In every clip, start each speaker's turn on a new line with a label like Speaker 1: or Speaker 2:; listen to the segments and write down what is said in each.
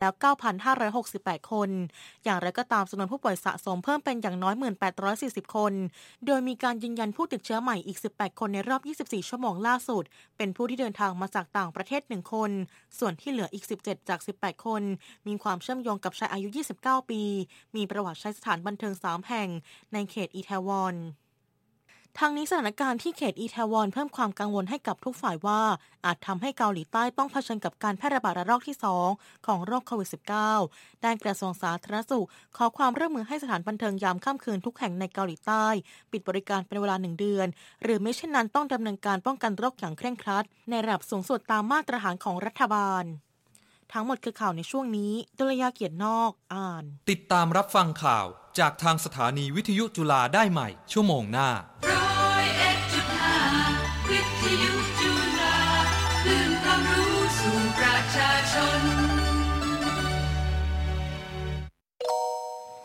Speaker 1: แล้ว 9,568 คน อย่างไรก็ตามจำนวนผู้ป่วยสะสมเพิ่มเป็นอย่างน้อย 1,840 คน โดยมีการยืนยันผู้ติดเชื้อใหม่อีก 18 คนในรอบ 24 ชั่วโมงล่าสุด เป็นผู้ที่เดินทางมาจากต่างประเทศ 1 คน ส่วนที่เหลืออีก 17 จาก 18 คน มีความเชื่อมโยงกับชายอายุ 29 ปี มีประวัติใช้สถานบันเทิง 3 แห่ง ในเขตอีแทวอน ทางนี้สถานการณ์ที่เขตอีแทวอนเพิ่มความกังวลให้กับทุกฝ่ายว่า อาจทำให้เกาหลีใต้ต้องเผชิญกับการแพร่ระบาดระลอกที่ 2 ของโรคโควิด -19 ด้านกระทรวงสาธารณสุข ขอความร่วมมือให้สถานบันเทิงยามค่ำคืนทุกแห่งในเกาหลีใต้ ปิดบริการเป็นเวลาหนึ่งเดือน หรือไม่เช่นนั้นต้องดำเนินการป้องกันโรคอย่างเคร่งครัด ในระดับสูงสุดตามมาตรฐานของรัฐบาล ทั้งหมดคือข่าวในช่วงนี้ดุลยาเกียรตินอกอ่าน
Speaker 2: ติดตามรับฟังข่าวจากทางสถานีวิทยุจุฬาได้ใหม่ ชั่วโมงหน้า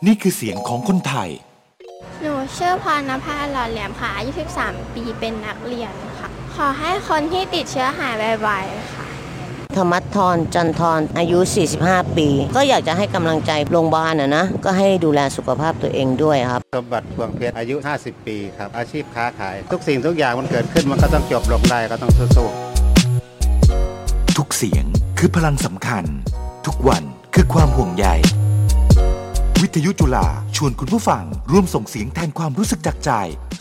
Speaker 3: นี่คื
Speaker 4: อเสียงของคนไทย
Speaker 5: หนูชื่อพรณภาหล่อเหลี่ยมค่ะอายุ13 ปีเป็นนักเรียนค่ะ ขอให้คนที่ติดเชื้อหายไวๆค่ะ
Speaker 6: ธรรมัททรจันทรอายุ 45 ปี ก็อยากจะให้กำลังใจโรงพยาบาลนะนะ ก็ให้ดูแลสุขภาพตัวเองด้วยครับ
Speaker 7: สมบัติพวงเพชรอายุ 50 ปีครับ อาชีพค้าขาย ทุกสิ่งทุกอย่างมันเกิดขึ้นมันก็ต้องจบลงได้ก็ต้องสู้ๆ
Speaker 4: ทุกเสียงคือพลังสำคัญ ทุกวันคือความห่วงใย วิทยุจุฬาชวนคุณผู้ฟัง ร่วมส่งเสียงแทนความรู้สึกจากใจ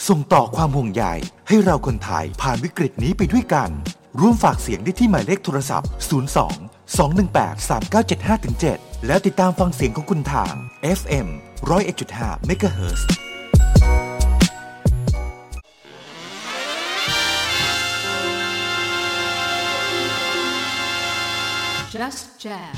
Speaker 4: ส่งต่อความห่วงใยให้เราคนไทยผ่านวิกฤตนี้ไปด้วยกัน ร่วมฝากเสียงได้ที่หมายเลขโทรศัพท์ 02 218 3975-7 แล้วติดตามฟังเสียงของคุณทาง FM 101.5 MHz
Speaker 3: Just Jazz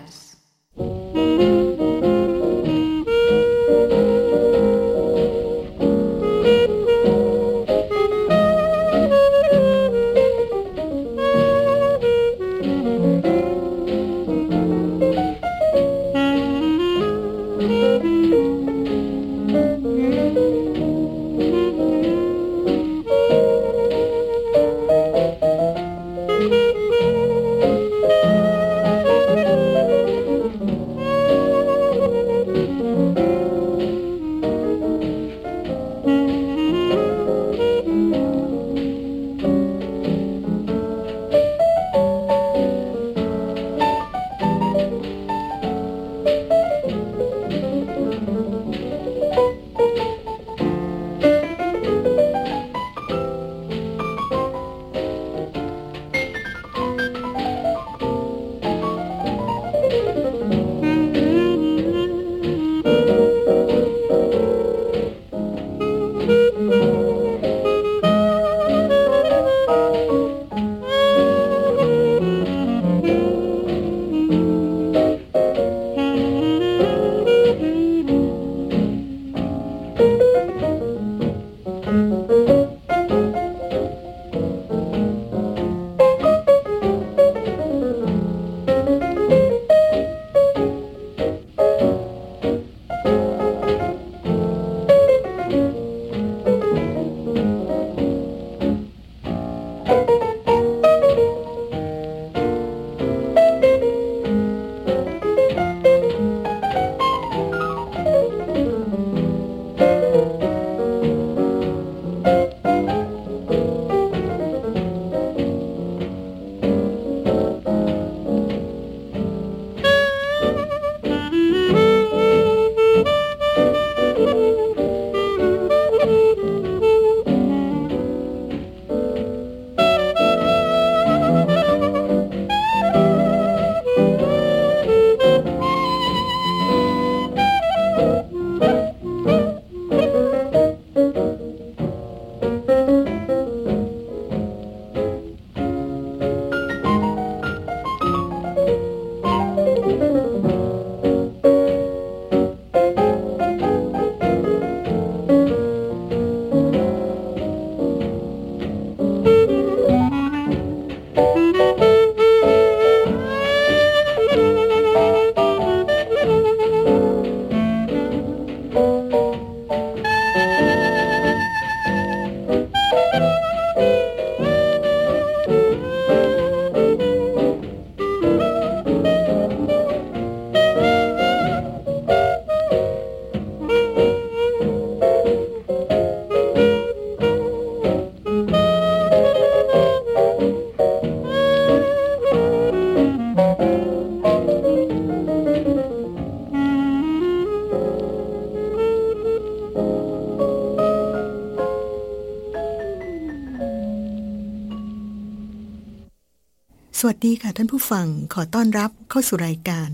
Speaker 8: สวัสดีค่ะท่านผู้ฟัง ขอต้อนรับเข้าสู่รายการ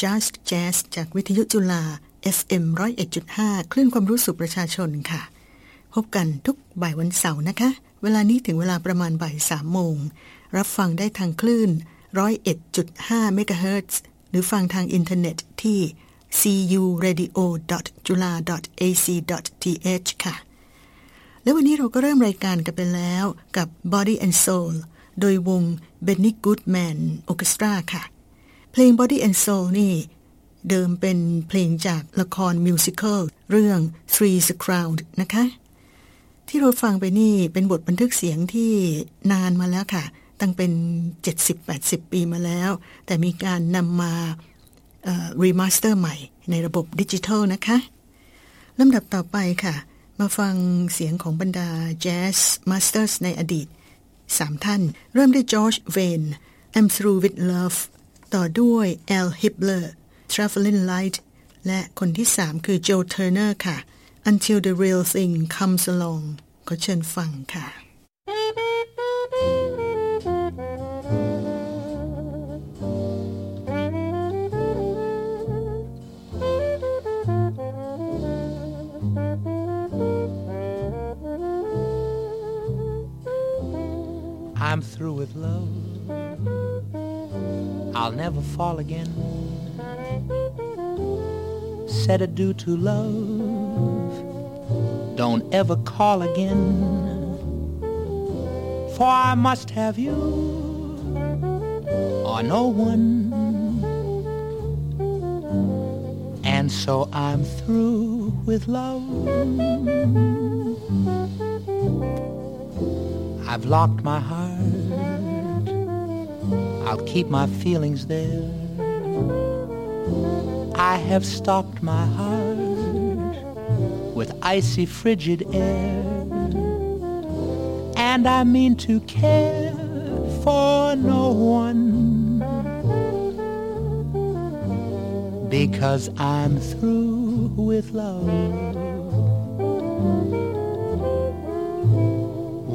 Speaker 8: Just Jazz จากวิทยุจุฬา FM 101.5 คลื่นความรู้สู่ประชาชนค่ะ พบกันทุกบ่ายวันเสาร์นะคะ เวลานี้ถึงเวลาประมาณบ่ายสามโมง รับฟังได้ทางคลื่น 101.5เมกะเฮิรตซ์หรือฟังทางอินเทอร์เน็ตที่ curadio.jula.ac.th ค่ะ และวันนี้เราก็เริ่มรายการกันไปแล้วกับ Body and Soul โดยวง Benny Goodman Orchestra ค่ะ เพลง Body and Soul นี่ เดิมเป็นเพลงจากละครมิวสิควลเรื่อง Three s c r o w n นะคะ ที่เราฟังไปนี่เป็นบทบันทึกเสียงที่นานมาแล้วค่ะ ตั้งเป็น 70-80 ปีมาแล้ว แต่มีการนำมา remaster ใหม่ในระบบดิจิทัลนะคะลำดับต่อไปค่ะ มาฟังเสียงของบรรดา jazz masters ในอดีต สามท่าน เริ่มด้วย George Wein I'm Through with Love ต่อด้วย Al Hibbler Traveling Light และคนที่สามคือ Joe Turner ค่ะ Until the Real Thing Comes Along ขอเชิญฟังค่ะ
Speaker 9: I'm through with love. I'll never fall again. Said adieu to love. Don't ever call again. For I must have you or no one. And so I'm through with love. I've locked my heart. I'll keep my feelings there. I have stocked my heart with icy frigid air. And I mean to care for no one. Because I'm through with love.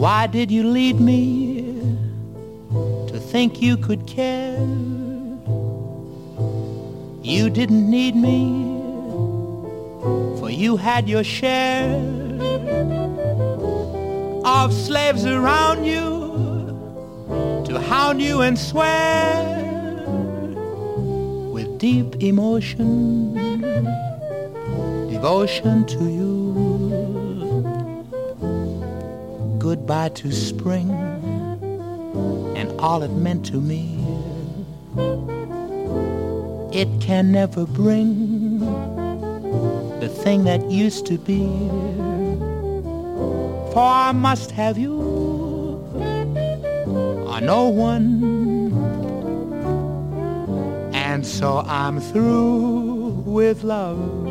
Speaker 9: Why did you lead me to think you could care? You didn't need me, for you had your share of slaves around you to hound you and swear with deep emotion, devotion to you goodbye to spring and all it meant to me. It can never bring the thing that used to be. For I must have you or no one. And so I'm through with love.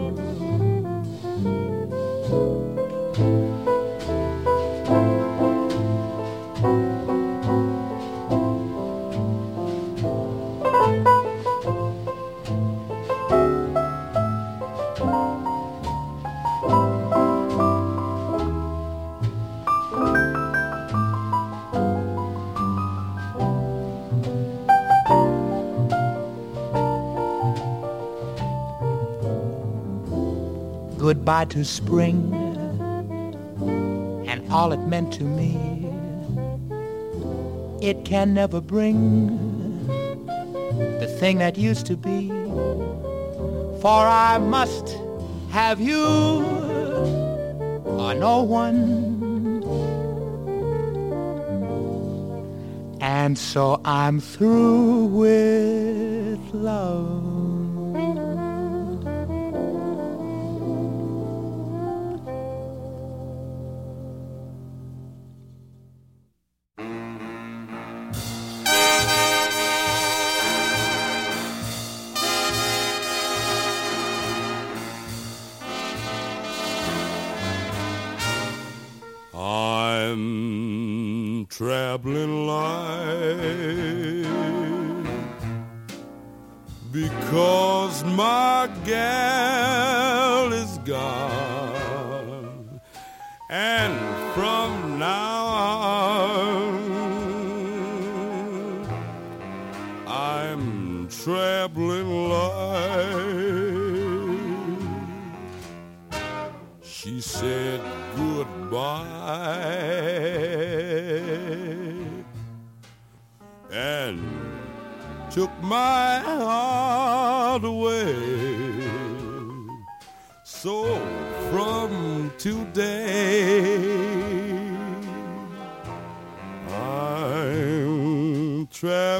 Speaker 9: Goodbye to spring and all it meant to me. It can never bring the thing that used to be. For I must have you or no one. And so I'm through with love.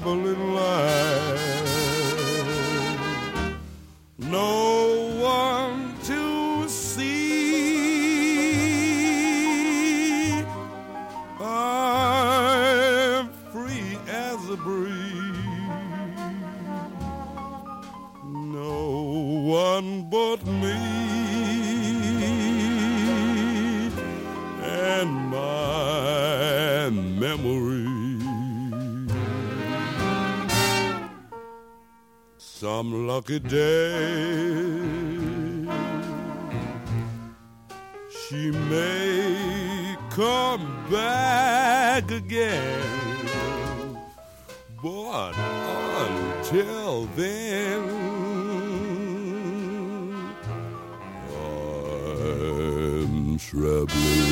Speaker 10: trouble in. No Some lucky day she may come back again, but until then, I'm traveling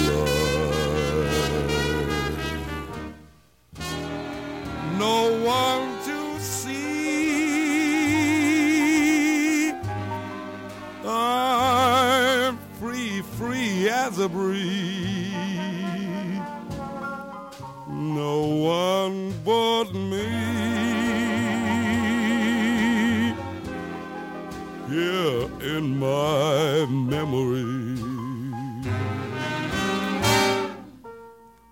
Speaker 10: as a breeze. No one but me. Here in my memory.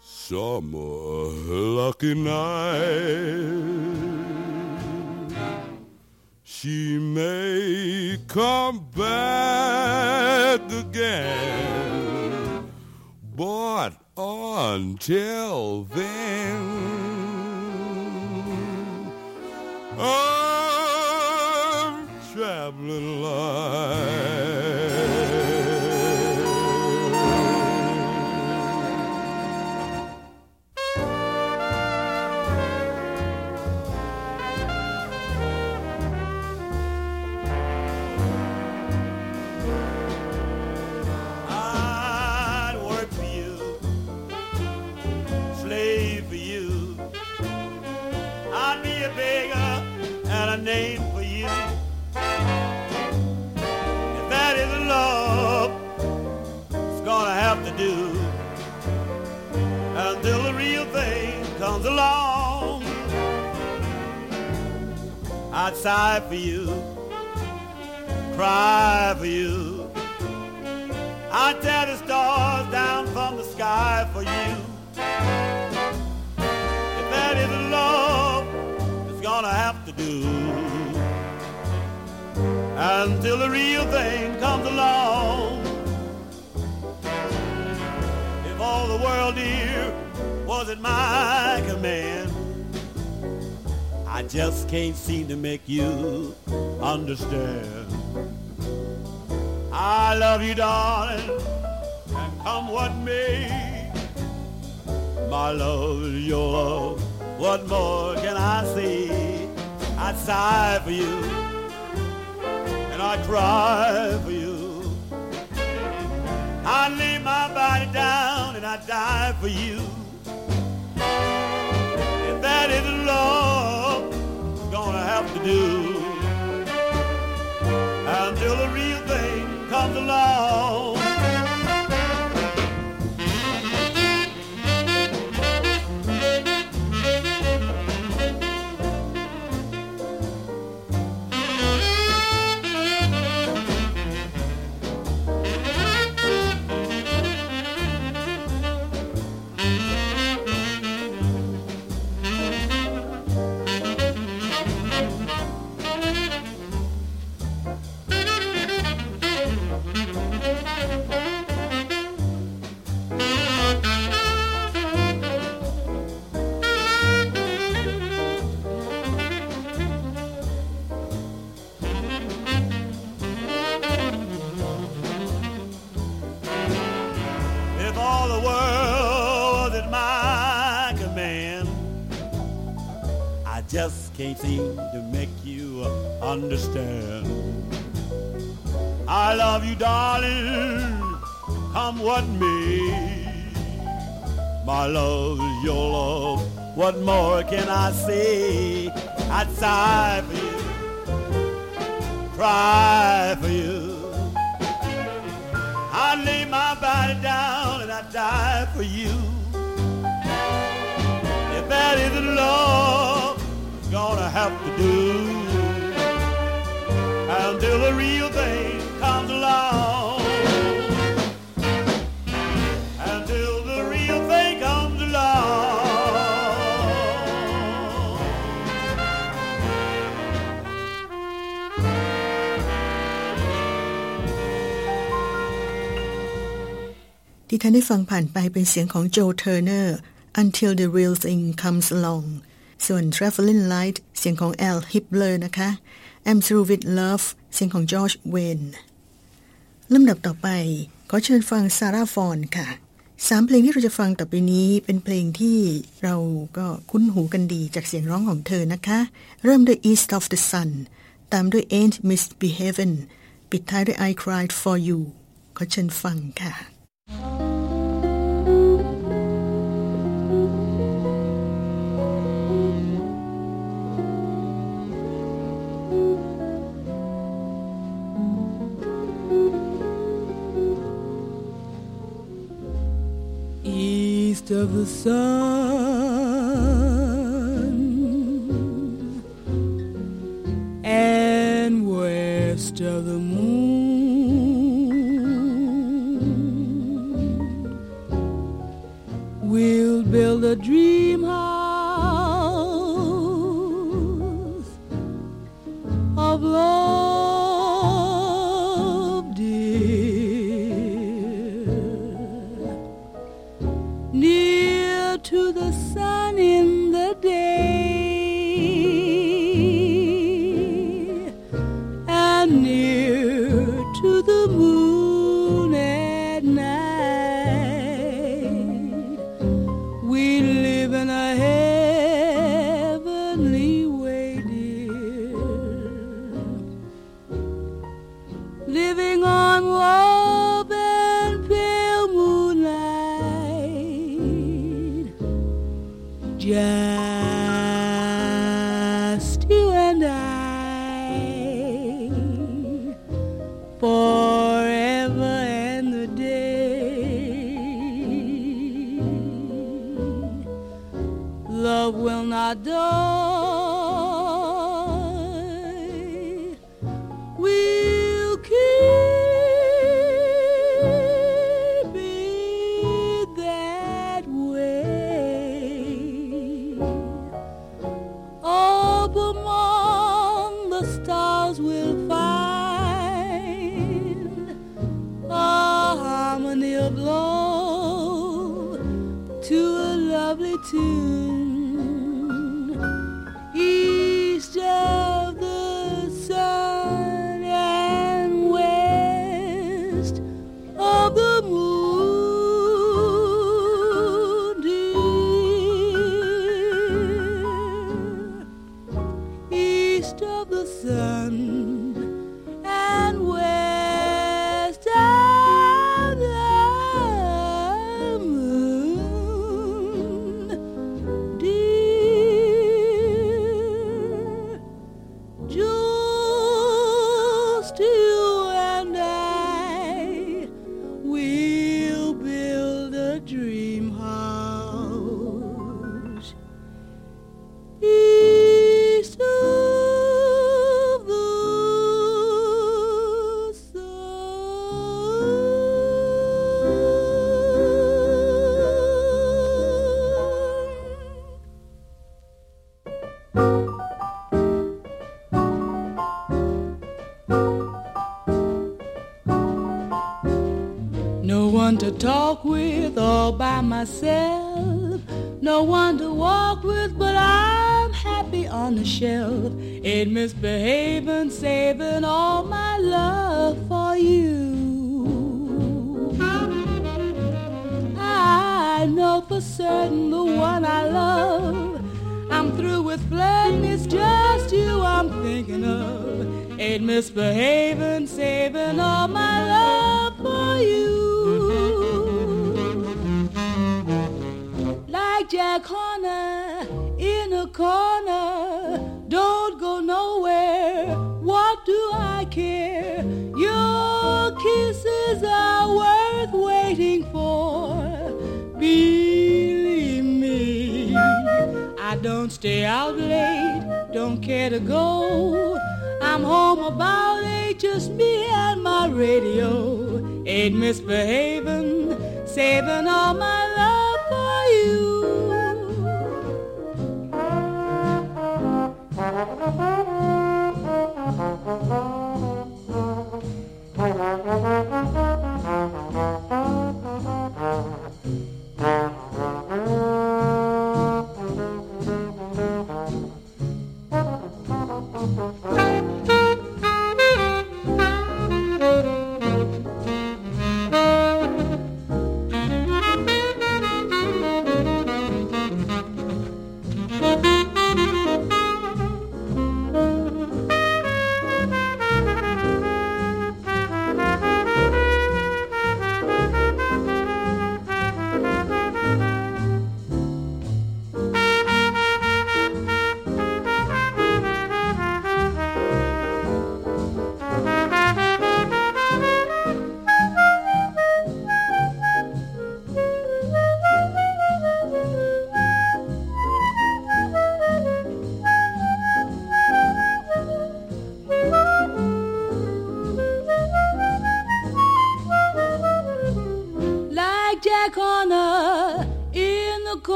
Speaker 10: Summer lucky night. She may come back again, until then, I'm traveling light.
Speaker 11: For you, can't seem to make you understand. I love you, darling, and come what may. My love is your love. What more can I say? I'd sigh for you, and I'd cry for you. I'd lay my body down and I'd die for you. If that isn't love, have to do. Until the can't seem to make you understand. I love you, darling, come what may. My love is your love. What more can I say? I'd sigh for you, cry for you. I'd lay my body down and I'd die for you. If that isn't love,
Speaker 8: ท่านได้ฟังผ่านไปเป็นเสียงของโจเทอร์เนอร์ Until the Real Thing Comes Along ส่วน Traveling Light เสียงของ Al Hibbler นะคะ I'm Through With Love เสียงของ George Wayne ลำดับต่อไป ขอเชิญฟังซาร่าฟอนค่ะสามเพลงที่เราจะฟังต่อไปนี้เป็นเพลงที่เราก็คุ้นหูกันดีจากเสียงร้องของเธอนะคะ เริ่มด้วย East of the Sun ตามด้วย Ain't Misbehavin' ปิดท้ายด้วย I Cried For You ขอเชิญฟังค่ะ
Speaker 12: east of the sun and west of the moon. We'll build a dream myself. No one to walk with, but I'm happy on the shelf. Ain't misbehaving, saving all my love for you. I know for certain the one I love. I'm through with
Speaker 13: flirting, it's just you I'm thinking of. Ain't misbehaving, saving all my love for you. Jack corner in a corner. Don't go nowhere. What do I care? Your kisses are worth waiting for. Believe me, I don't stay out late. Don't care to go. I'm home about eight, just me and my radio. Ain't misbehaving, saving all my love. Thank you.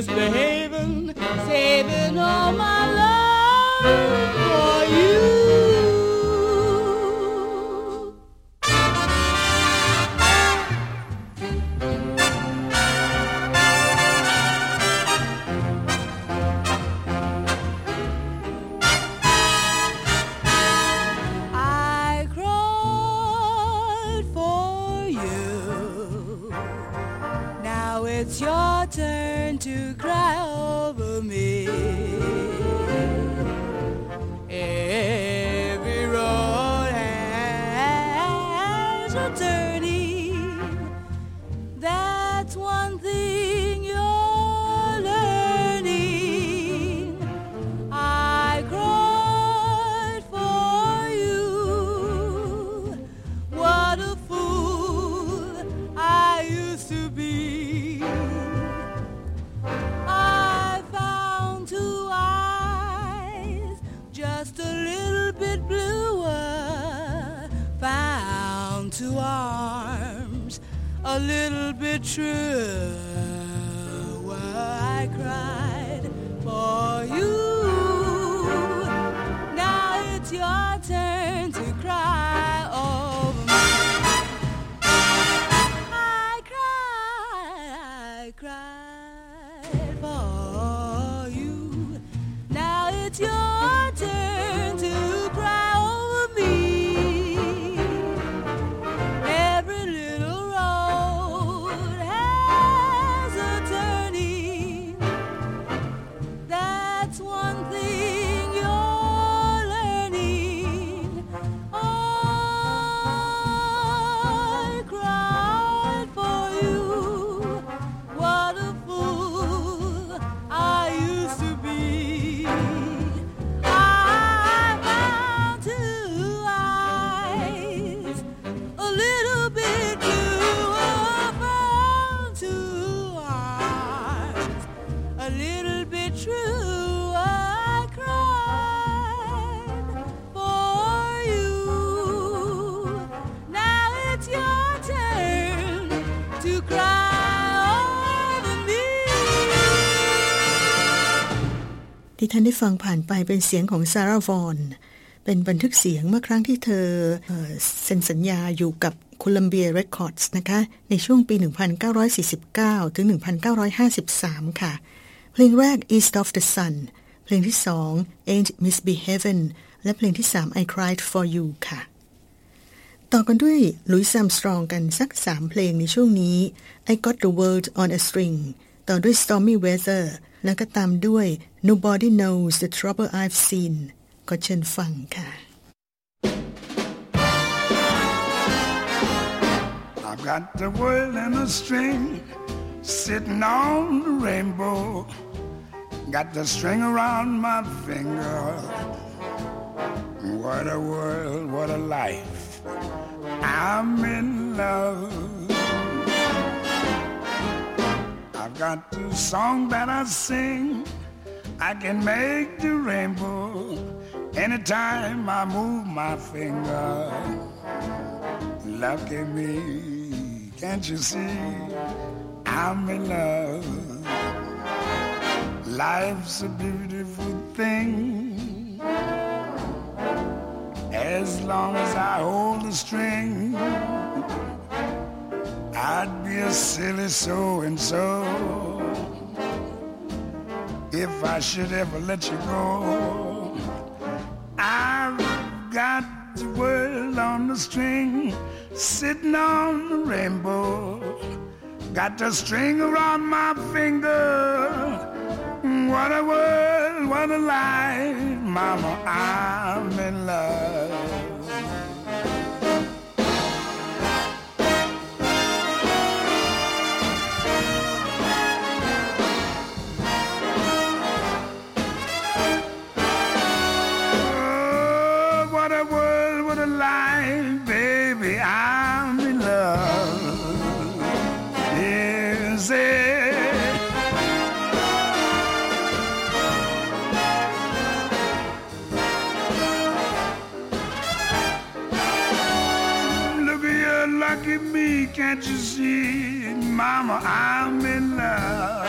Speaker 12: misbehave. ฟังผ่านไปเป็นเสียงของซาร่าฟอน
Speaker 8: เป็นบันทึกเสียงเมื่อครั้งที่เธอเซ็นสัญญาอยู่กับโคลัมเบียเรคคอร์ดส์นะคะ ในช่วงปี 1949 ถึง 1953 ค่ะ เพลงแรก East of the Sun เพลงที่สอง Ain't Misbehavin' และเพลงที่สาม I Cried for You ค่ะ ต่อกันด้วยลุยซัมสตรองกันสักสามเพลงในช่วงนี้ I Got the World on a String ต่อด้วย Stormy Weather แล้วก็ตามด้วย Nobody Knows the Trouble I've Seen ก็เชิญฟังค่ะ
Speaker 14: I've got the world in a string sitting on the rainbow got the string around my finger what a world what a life I'm in love Got the song that I sing I can make the rainbow anytime I move my finger. Lucky me, can't you see? I'm in love. Life's a beautiful thing. As long as I hold the string, I'd be a silly so and so if I should ever let you go. I've got the world on the string, sitting on the rainbow. Got the string around my finger. What a world, what a life, Mama, I'm in love. Can't you see? Mama, I'm in love.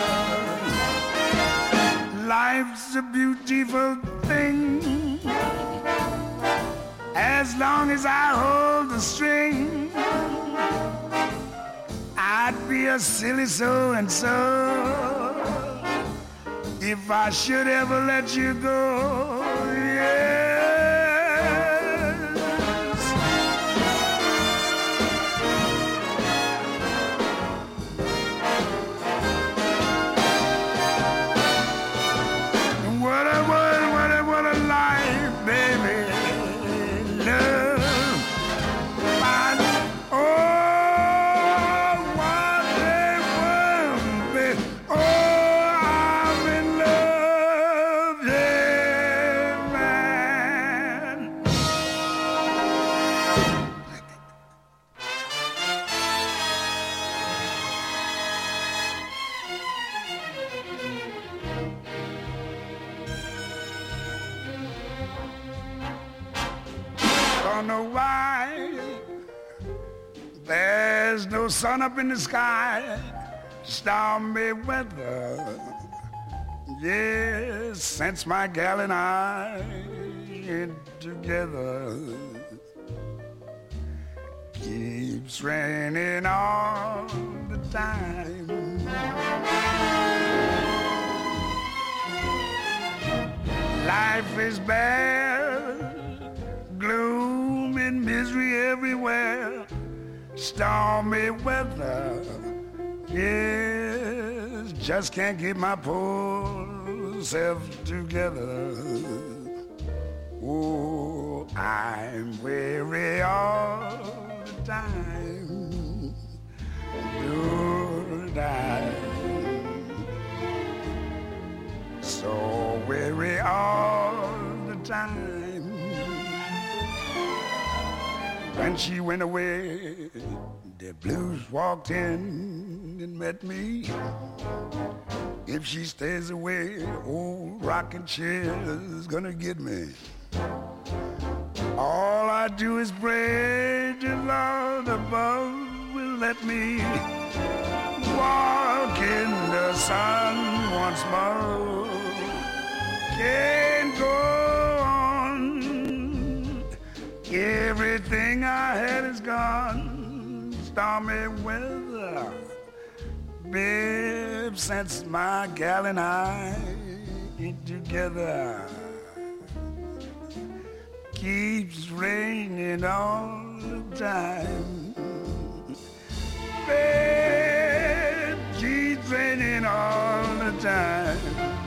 Speaker 14: Life's a beautiful thing. As long as I hold the string, I'd be a silly so and so if I should ever let you go. Sun up in the sky, stormy weather. Yes, since my gal and I together, keeps raining all the time. Life is bad, gloom and misery everywhere, stormy weather. Yes, just can't get my poor self together. Oh, I'm weary all the time. When she went away, the blues walked in and met me. If she stays away, old rocking chair's gonna get me. All I do is pray the Lord above will let me walk in the sun once more. Can't go on my had is gone, stormy weather. Babe, since my gal and I ain't together, keeps raining all the time. Babe, keeps raining all the time.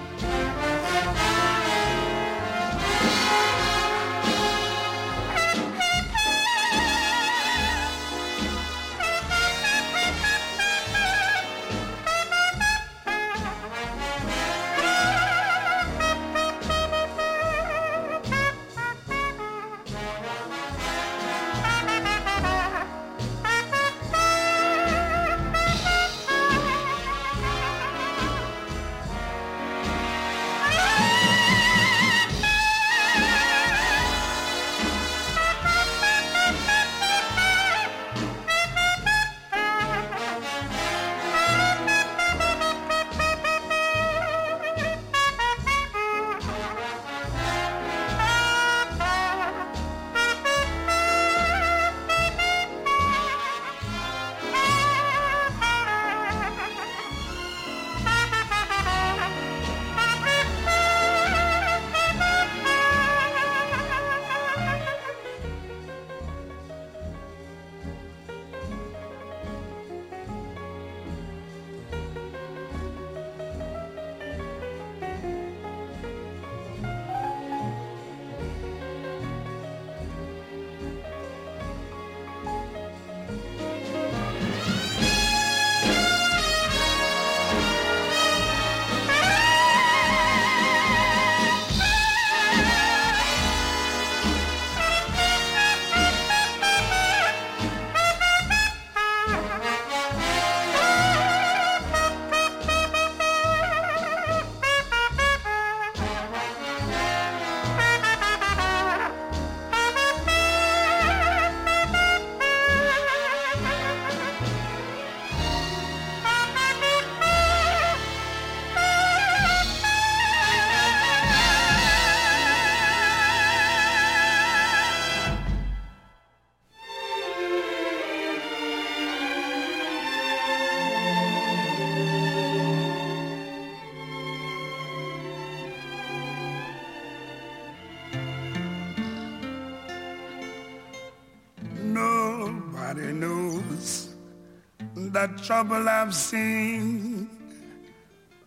Speaker 14: Trouble I've seen.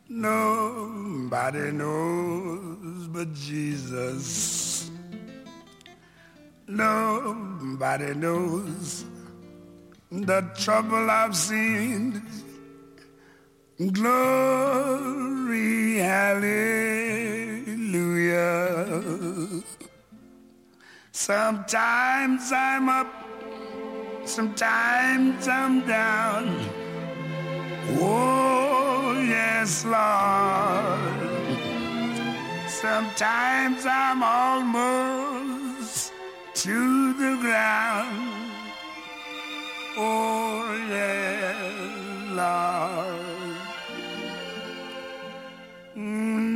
Speaker 14: Nobody knows but Jesus. Nobody knows the trouble I've seen. Glory, hallelujah. Sometimes I'm up, sometimes I'm down. Oh, yes, Lord. Sometimes I'm almost to the ground. Oh, yes, Lord.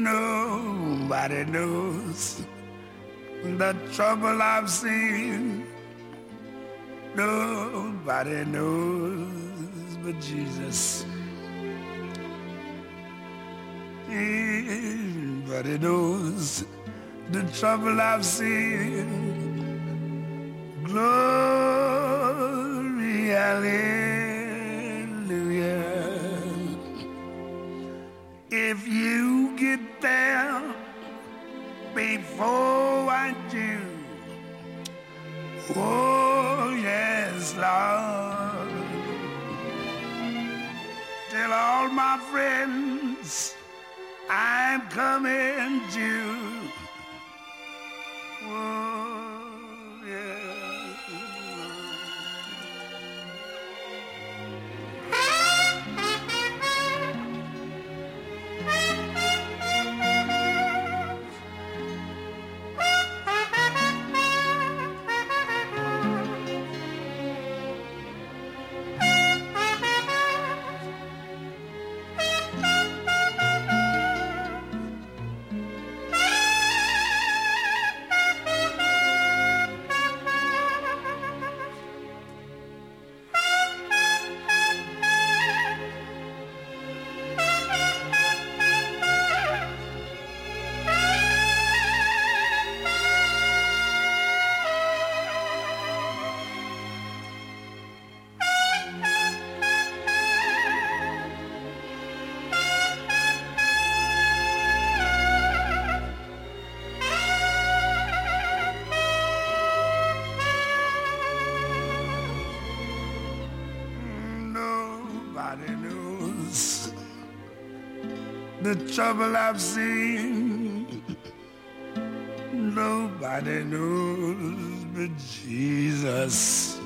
Speaker 14: Nobody knows the trouble I've seen. Nobody knows but Jesus. Nobody knows the trouble I've seen. Glory, hallelujah. If you get there before I do, oh yes, Lord. Tell all my friends I'm coming to. Oh, trouble I've seen. Nobody knows but Jesus.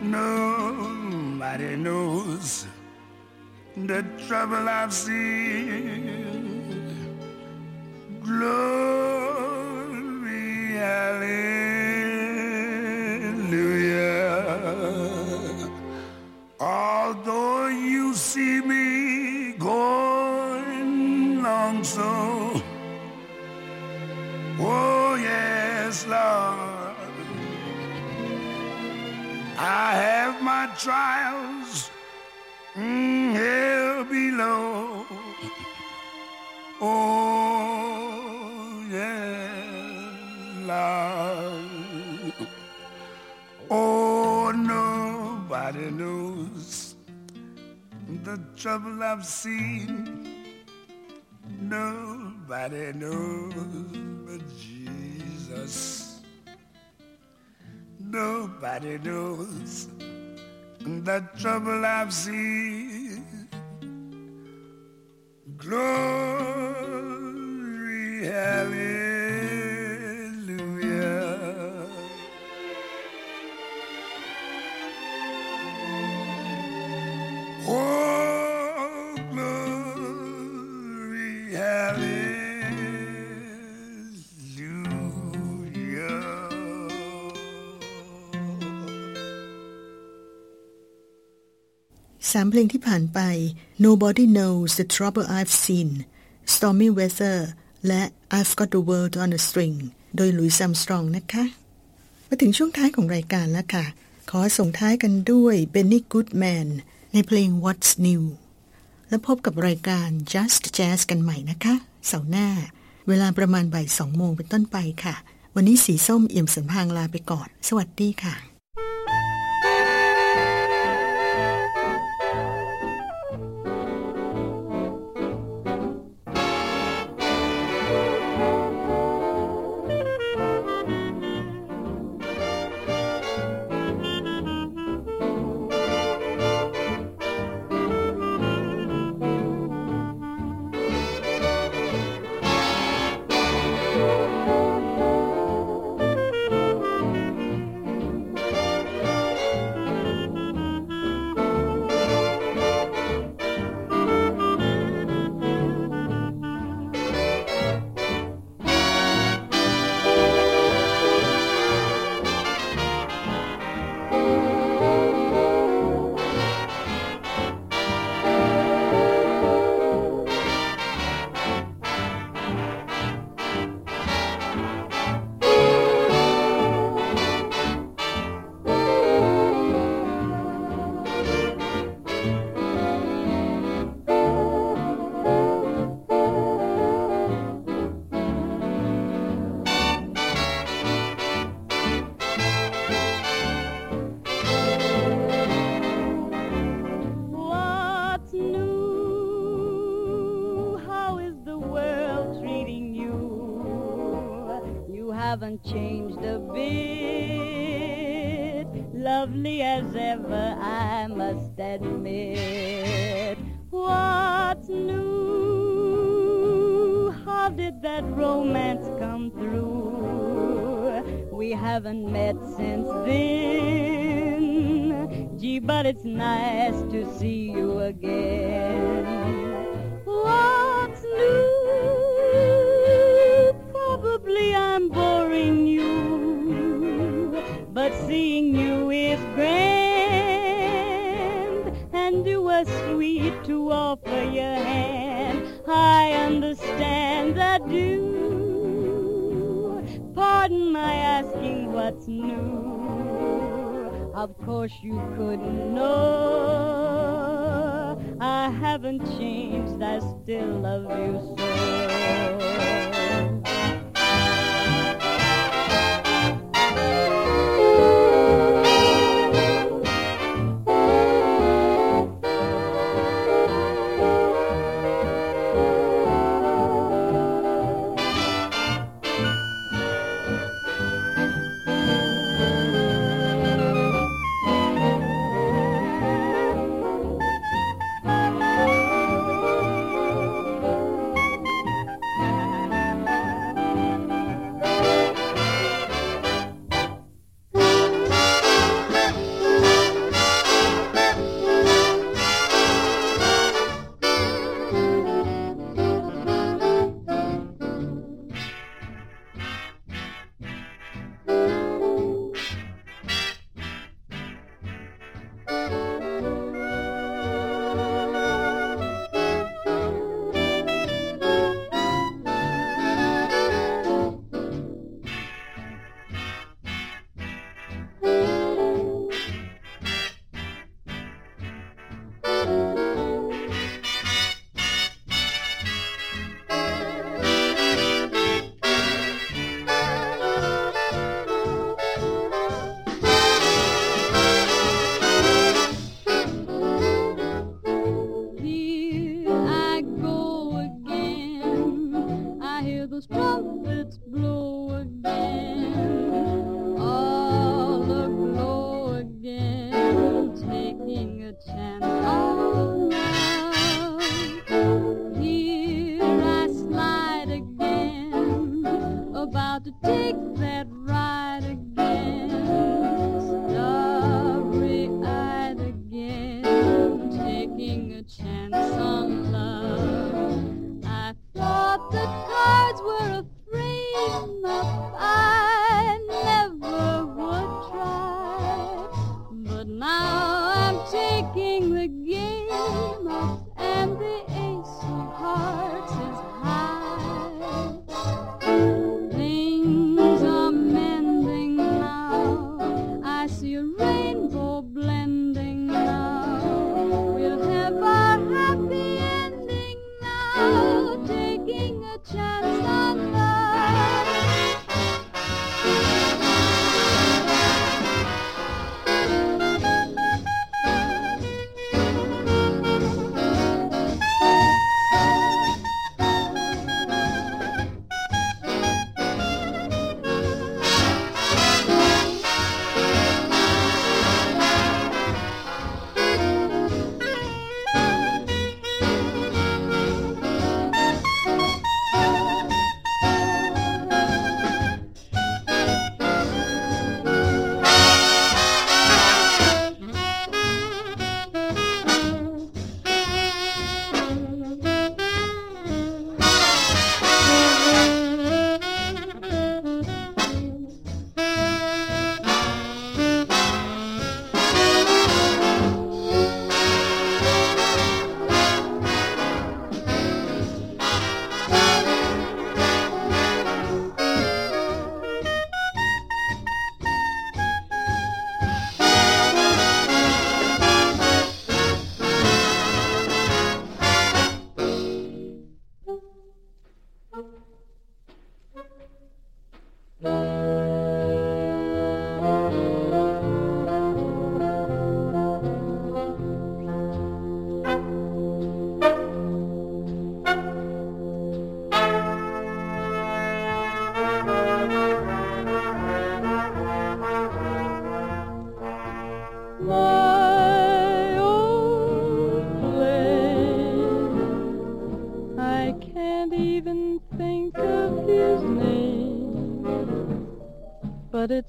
Speaker 14: Nobody knows the trouble I've seen. I've seen. Nobody knows but Jesus. Nobody knows the trouble I've seen. Glory, hallelujah.
Speaker 15: สามเพลงที่ผ่านไป Nobody Knows the Trouble I've Seen Stormy Weather และ I've Got the World on a String โดยลุยซัมสตรองนะคะ มาถึงช่วงท้ายของรายการแล้วค่ะ ขอส่งท้ายกันด้วย Benny Goodman ในเพลง What's New แล้วพบกับรายการ Just Jazz กันใหม่นะคะ เสาร์หน้า เวลาประมาณบ่ายสองโมงเป็นต้นไปค่ะ วันนี้สีส้มเอี่ยมสันพางลาไปก่อน สวัสดีค่ะ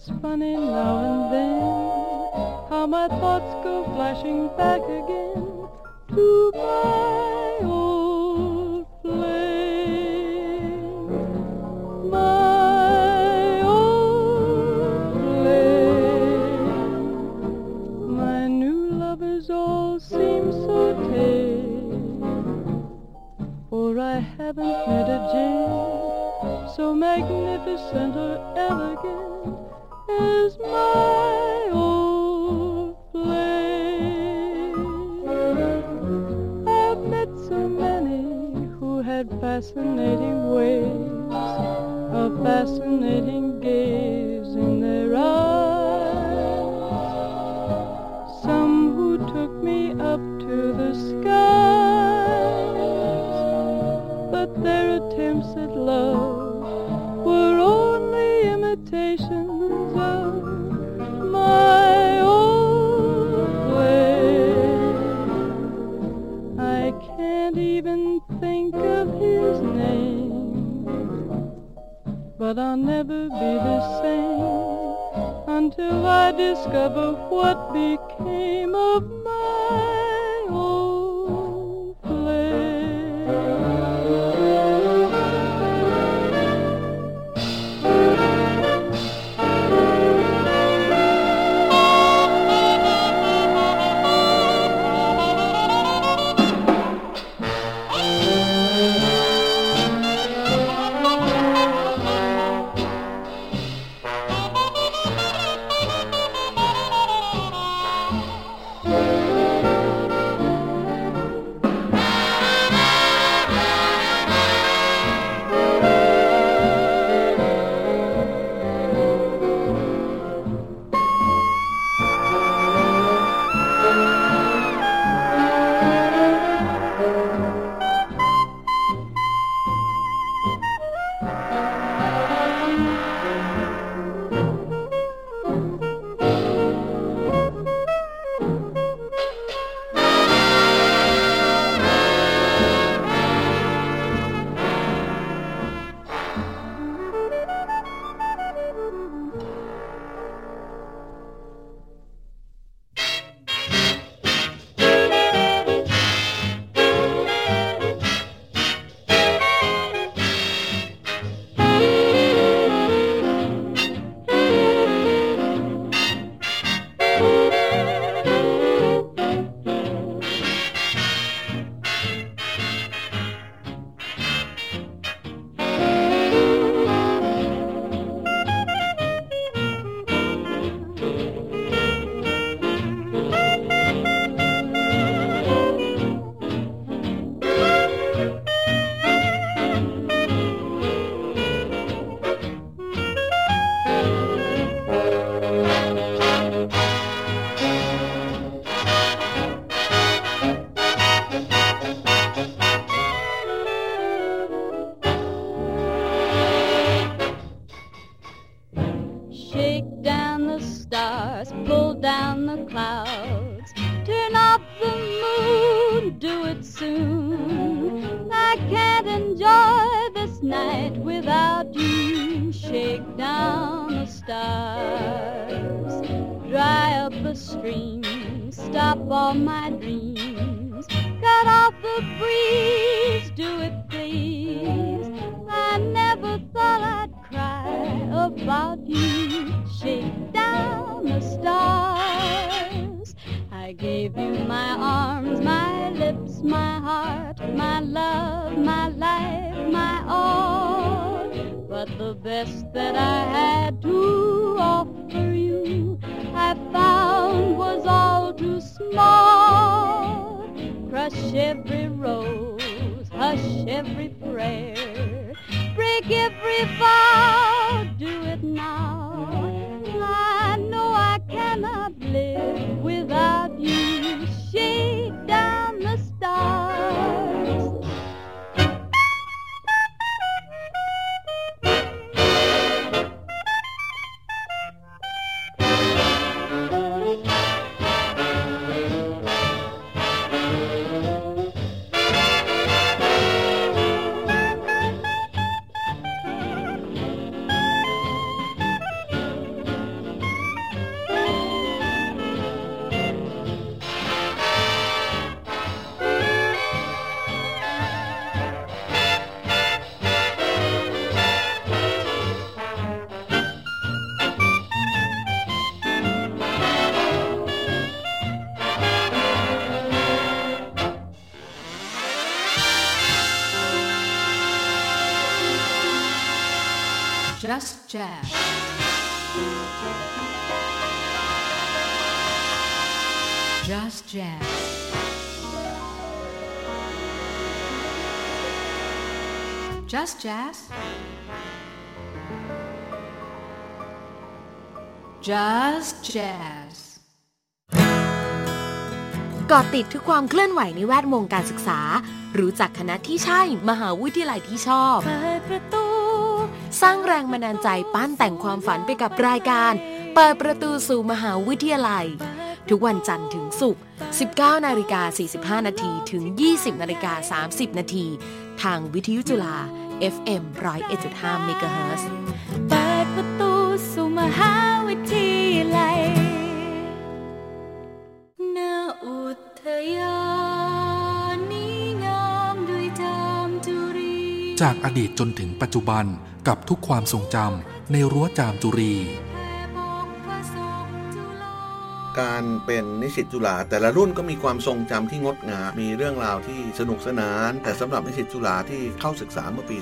Speaker 16: It's
Speaker 17: funny now and then how my thoughts go flashing back again to my Just pull down the clouds, turn off the moon,
Speaker 15: do it soon. I can't enjoy this night without you. Shake down the stars, dry up the streams, stop all my dreams. Cut off the breeze, do it please. I never thought I'd cry about you. Shake down stars. I gave you my arms, my lips, my heart, my love, my life, my all. But the best that I had to offer you, I found was all too small. Crush every rose, hush every prayer, break every vow, do it now. I cannot live without you. Shake down the stars.
Speaker 3: Just Jazz. Just Jazz. Just Jazz. Just Jazz.
Speaker 18: กาะติดทุกความเคลื่อนไหวในแวดวงการศึกษา รู้จักคณะที่ใช่ มหาวิทยาลัยที่ชอบ
Speaker 15: เปิดประตู
Speaker 18: สร้างแรงบันดาลใจปั้นแต่งความฝันไปกับรายการ เปิดประตูสู่มหาวิทยาลัย ทุกวันจันทร์ถึงศุกร์ 19นาฬิกา45 นาทีถึง 20นาฬิกา30 นาที ทางวิทยุจุฬา FM 101.5 MHz
Speaker 15: เปิดประตูสู่มหาวิทยาลัยณอุทยานนี้งามด้วยจามจุรี
Speaker 19: จากอดีตจนถึงปัจจุบัน กับทุกความทรงจำในรั้วจามจุรี
Speaker 20: การเป็นนิสิตจุฬาแต่ละรุ่นก็มีความทรงจำที่งดงามมีเรื่องราวที่สนุกสนาน แต่สำหรับนิสิตจุฬาที่เข้าศึกษาเมื่อปี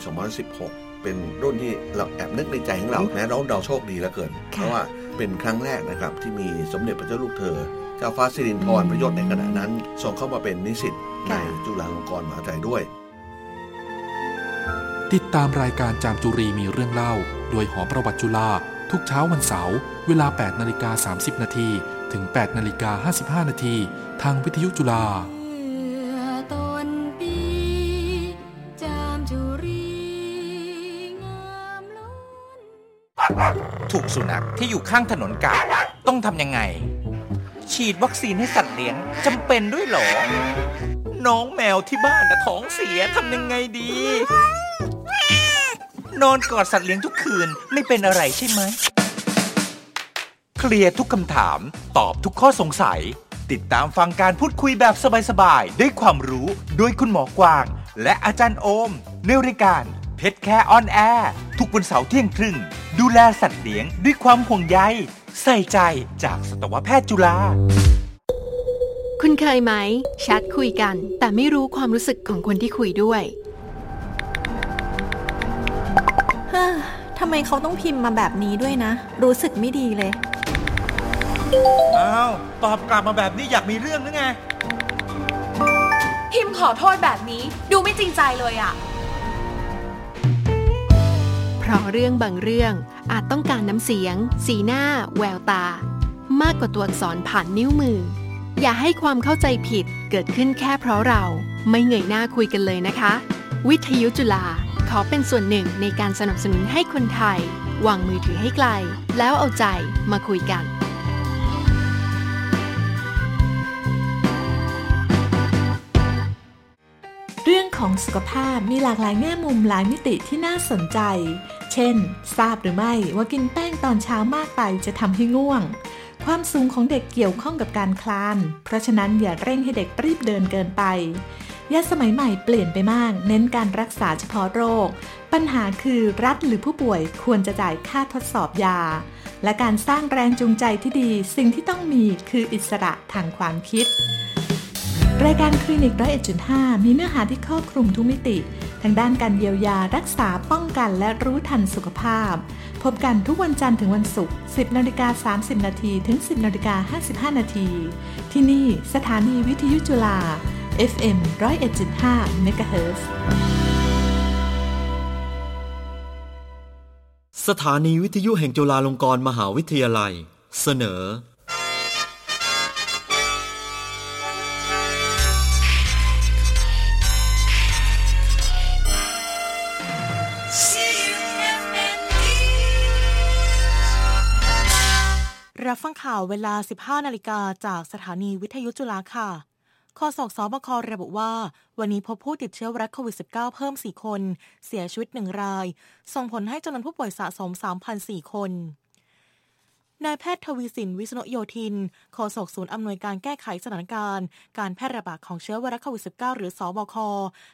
Speaker 20: 2016เป็นรุ่นที่เราแอบนึกในใจของเราแม้เราเราโชคดีเหลือเกิน เพราะว่าเป็นครั้งแรกนะครับ ที่มีสมเด็จพระเจ้าลูกเธอ เจ้าฟ้าสิรินธรพระยศในขณะนั้นส่งเข้ามาเป็นนิสิตในจุฬาลงกรณ์มหาวิทยาลัยด้วย
Speaker 19: ติดตามรายการจามจุรีมีเรื่องเล่า โดยหอประวัติจุฬาทุกเช้าวันเสาร์เวลา 8นาฬิกา30 นาทีถึง 8นาฬิกา55 นาทีทางวิทยุจุฬา
Speaker 4: ถูกสุนัขที่อยู่ข้างถนนกัดต้องทำยังไง ฉีดวัคซีนให้สัตว์เลี้ยงจำเป็นด้วยหรอ น้องแมวที่บ้านนะท้องเสียทำยังไงดี นอนกอดสัตว์เลี้ยงทุกคืนไม่เป็นอะไรใช่ไหม เคลียร์ทุกคำถาม ตอบทุกข้อสงสัย ติดตามฟังการพูดคุยแบบสบายๆ ด้วยความรู้โดยคุณหมอกวาง และอาจารย์โอม ในรายการ Pet Care On Air ทุกวันเสาร์เที่ยงครึ่ง ดูแลสัตว์เลี้ยงด้วยความห่วงใยใส่ใจจากสัตวแพทย์จุฬา
Speaker 21: คุณเคยไหมแชทคุยกัน แต่ไม่รู้ความรู้สึกของคนที่คุยด้วย
Speaker 22: เฮ้อทำไมเขาต้องพิมพ์มาแบบนี้ด้วยนะ รู้สึกไม่ดีเลย
Speaker 4: อ้าว ตอบกลับมาแบบนี้อยากมีเรื่องหรือไง
Speaker 18: พิมพ์ขอโทษแบบนี้ดูไม่จริงใจเลยอะ
Speaker 21: เพราะเรื่องบางเรื่องอาจต้องการน้ำเสียง สีหน้า แววตา มากกว่าตัวอักษรผ่านนิ้วมือ อย่าให้ความเข้าใจผิดเกิดขึ้นแค่เพราะเรา ไม่เงยหน้าคุยกันเลยนะคะ วิทยุจุฬา ขอเป็นส่วนหนึ่งในการสนับสนุนให้คนไทยวางมือถือให้ไกล แล้วเอาใจมาคุยกัน
Speaker 15: เรื่อง
Speaker 23: ของสุขภาพมีหลากหลายแง่มุมหลายมิติที่น่าสนใจ เช่น ทราบหรือไม่ว่ากินแป้งตอนเช้ามากไปจะทำให้ง่วง ความสูงของเด็กเกี่ยวข้องกับการคลาน เพราะฉะนั้นอย่าเร่งให้เด็กรีบเดินเกินไป ยาสมัยใหม่เปลี่ยนไปมาก เน้นการรักษาเฉพาะโรค ปัญหาคือรัฐหรือผู้ป่วยควรจะจ่ายค่าทดสอบยา และการสร้างแรงจูงใจที่ดี สิ่งที่ต้องมีคืออิสระทางความคิด รายการคลินิกร้อยเอ็ดจุดห้ามีเนื้อหาที่ครอบคลุมทุกมิติ ทางด้านการเยียวยารักษาป้องกันและรู้ทันสุขภาพ พบกันทุกวันจันทร์ถึงวันศุกร์ 10นาฬิกา30นาทีถึง 10นาฬิกา55นาทีที่นี่สถานีวิทยุจุฬา FM 101.5 MHz
Speaker 24: สถานีวิทยุแห่งจุฬาลงกรณ์มหาวิทยาลัย เสนอ
Speaker 1: รับฟังข่าวเวลา 15 นาฬิกาจากสถานีวิทยุจุฬาค่ะ โฆษกสบคระบุว่า วันนี้พบผู้ติดเชื้อไวรัสโควิด -19 เพิ่ม 4 คน เสียชีวิต 1 ราย ส่งผลให้จำนวนผู้ป่วยสะสม 3,004 คนนายแพทย์ทวีสินวิษณุโยธินโฆษกศูนย์อำนวยการแก้ไขสถานการณ์ การแพร่ระบาดของเชื้อไวรัสโควิด -19 หรือสอบค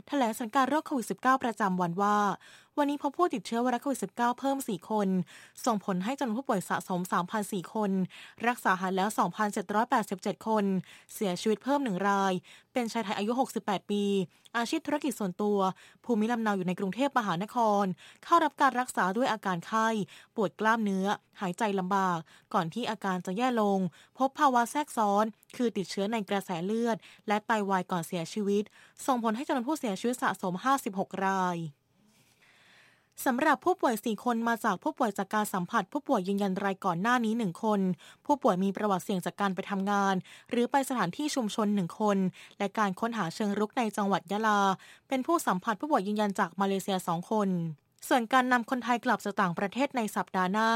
Speaker 1: แถลงสถานการณ์โรคโควิด -19 ประจำวันว่า วันนี้พบผู้ติดเชื้อไวรัสโควิด -19 เพิ่ม 4 คน ส่งผลให้จำนวนผู้ป่วยสะสม 3,004 คน รักษาหายแล้ว 2,787 คน เสียชีวิตเพิ่ม 1 ราย เป็นชายไทยอายุ 68 ปี อาชีพธุรกิจส่วนตัว ภูมิลำเนาอยู่ในกรุงเทพมหานคร เข้ารับการรักษาด้วยอาการไข้ ปวดกล้ามเนื้อ หายใจลำบาก ก่อนที่อาการจะแย่ลง พบภาวะแทรกซ้อน คือติดเชื้อในกระแสเลือด และไตาวายก่อนเสียชีวิต ส่งผลให้จำนวนผู้เสียชีวิตสะสม 56 ราย สำหรับผู้ป่วย 4 คนมาจากผู้ป่วยจากการสัมผัส ผู้ป่วยยืนยันรายก่อนหน้านี้ 1 คน ผู้ป่วยมีประวัติเสี่ยงจากการไปทำงาน หรือไปสถานที่ชุมชน 1 คน และการค้นหาเชิงรุกในจังหวัดยะลา เป็นผู้สัมผัสผู้ป่วยยืนยันจากมาเลเซีย 2 คนส่วนการนำคนไทยกลับจากต่างประเทศในสัปดาห์หน้า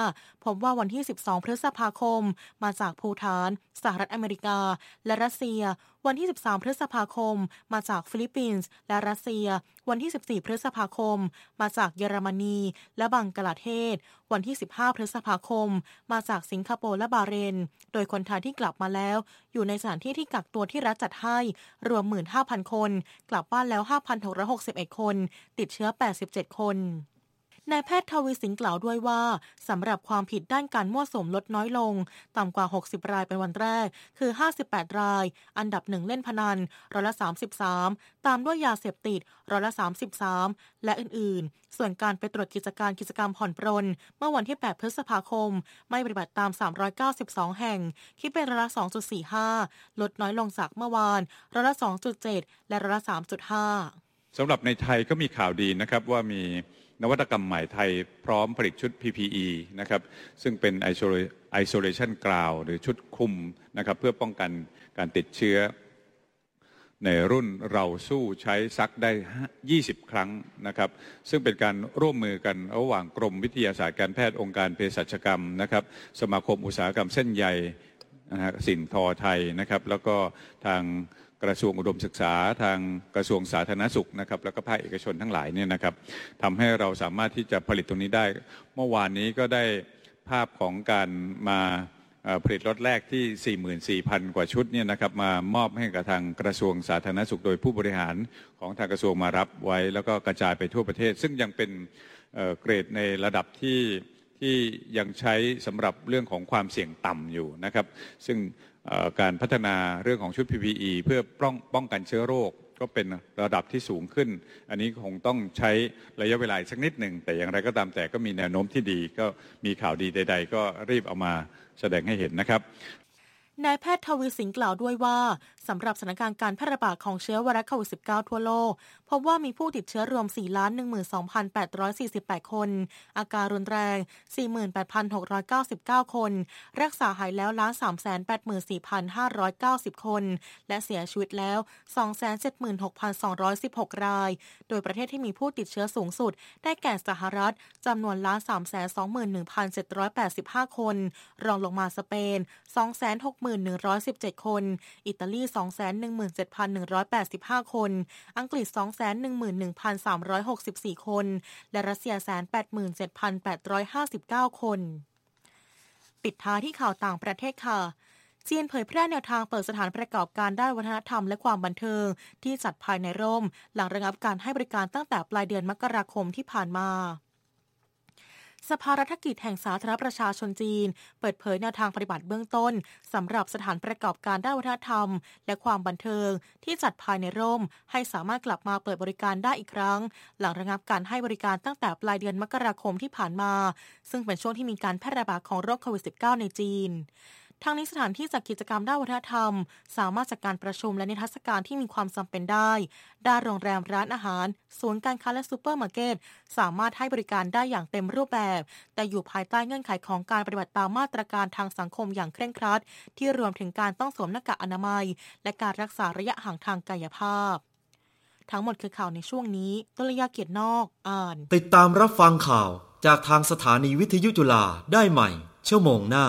Speaker 1: พบว่าวันที่ 12 พฤษภาคม มาจากภูฐาน สหรัฐอเมริกา และรัสเซีย วันที่ 13 พฤษภาคม มาจากฟิลิปปินส์และรัสเซีย วันที่ 14 พฤษภาคม มาจากเยอรมนี และบังกลาเทศ วันที่ 15 พฤษภาคม มาจากสิงคโปร์และบาเรน โดยคนไทยที่กลับมาแล้ว อยู่ในสถานที่ที่กักตัวที่รัฐจัดให้ รวม 15,000 คน กลับบ้านแล้ว 5,661 คน ติดเชื้อ 87 คน นายแพทย์ทวีสินกล่าวด้วยว่าสำหรับความผิดด้านการมั่วสุมลดน้อยลง ต่ำกว่า 60 รายเป็นวันแรก คือ 58 ราย อันดับหนึ่งเล่นพนันร้อยละ 33 ตามด้วยยาเสพติดร้อยละ 33 และอื่นๆ ส่วนการไปตรวจกิจการกิจกรรมผ่อนปรน เมื่อวันที่ 8 พฤษภาคม ไม่ปฏิบัติตาม 392 แห่ง คิดเป็นร้อยละ 2.45 ลดน้อยลงจากเมื่อวานร้อยละ 2.7 และร้อยละ 3.5
Speaker 25: สำหรับในไทยก็มีข่าวดีนะครับว่ามี นวัตกรรมใหม่ไทยพร้อมผลิตชุด PPE นะครับซึ่งเป็น isolation ground หรือชุดคุมนะครับเพื่อป้องกันการติดเชื้อ ในรุ่นเราสู้ใช้ซักได้ 20 ครั้งนะครับ ซึ่งเป็นการร่วมมือกันระหว่างกรมวิทยาศาสตร์การแพทย์องค์การเภสัชกรรมนะครับ สมาคมอุตสาหกรรมเส้นใยนะฮะสินทอไทยนะครับ แล้วก็ทาง กระทรวงอุดมศึกษาทางกระทรวงสาธารณสุขนะครับแล้วก็ภาคเอกชนทั้งหลายเนี่ยนะครับทำให้เราสามารถที่จะผลิตตรงนี้ได้ เมื่อวานนี้ก็ได้ภาพของการมาผลิตรถแรกที่ 44,000 กว่าชุดเนี่ยนะครับมามอบให้กับทางกระทรวงสาธารณสุขโดยผู้บริหารของทางกระทรวงมารับไว้ แล้วก็กระจายไปทั่วประเทศ ซึ่งยังเป็นเกรดในระดับที่ที่ยังใช้สำหรับเรื่องของความเสี่ยงต่ำอยู่นะครับ ซึ่ง การพัฒนาเรื่องของชุด PPE เพื่อป้องป้องกันเชื้อโรคก็เป็นระดับที่สูงขึ้น อันนี้คงต้องใช้ระยะเวลาสักนิดหนึ่ง แต่อย่างไรก็ตามแต่ก็มีแนวโน้มที่ดี ก็มีข่าวดีใด ๆ ก็รีบเอามาแสดงให้เห็นนะครับ
Speaker 1: นายแพทย์ทวีสิงห์กล่าวด้วยว่าสำหรับสถานการณ์การแพร่ระบาดของเชื้อไวรัสโควิด -19 ทั่วโลกพบว่ามีผู้ติดเชื้อรวม4,12,848 คน อาการรุนแรง 48,699 คน รักษาหายแล้วล้าน384,590 คน และเสียชีวิตแล้ว 276,216 ราย โดยประเทศที่มีผู้ติดเชื้อสูงสุด ได้แก่สหรัฐจำนวนล้าน321,785 คน รองลงมาสเปน 2 6 1 1 7คน อิตาลี 217,185 คน อังกฤษ211,364 คน และรัสเซีย187,859 คน ปิดท้ายที่ข่าวต่างประเทศค่ะจีนเผยแพร่แนวทางเปิดสถานประกอบการด้านวัฒนธรรมและความบันเทิง ที่จัดภายในร่ม หลังระงับการให้บริการตั้งแต่ปลายเดือนมกราคมที่ผ่านมา สภารัฐกิจแห่งสาธารณประชาชนจีน เปิดเผยแนวทางปฏิบัติเบื้องต้นสำหรับสถานประกอบการด้านวัฒนธรรม และความบันเทิงที่จัดภายในร่ม ให้สามารถกลับมาเปิดบริการได้อีกครั้ง หลังระงับการให้บริการตั้งแต่ปลายเดือนมกราคมที่ผ่านมา ซึ่งเป็นช่วงที่มีการแพร่ระบาดของโรคโควิด -19 ในจีน ทั้งนี้สถานที่จัดกิจกรรมด้านวัฒนธรรม สามารถจัดการประชุมและนิทรรศการที่มีความจำเป็นได้ ด้านโรงแรมร้านอาหารศูนย์การค้าและซูเปอร์มาร์เก็ตสามารถให้บริการได้อย่างเต็มรูปแบบ แต่อยู่ภายใต้เงื่อนไขของการปฏิบัติตามมาตรการทางสังคมอย่างเคร่งครัด ที่รวมถึงการต้องสวมหน้ากากอนามัย และการรักษาระยะห่างทางกายภาพ ทั้งหมดคือข่าวในช่วงนี้ตุลยาเกียรตินอก อ่าน
Speaker 24: ติดตามรับฟังข่าวจากทางสถานีวิทยุจุฬาได้ใหม่ ชั่วโมงหน้า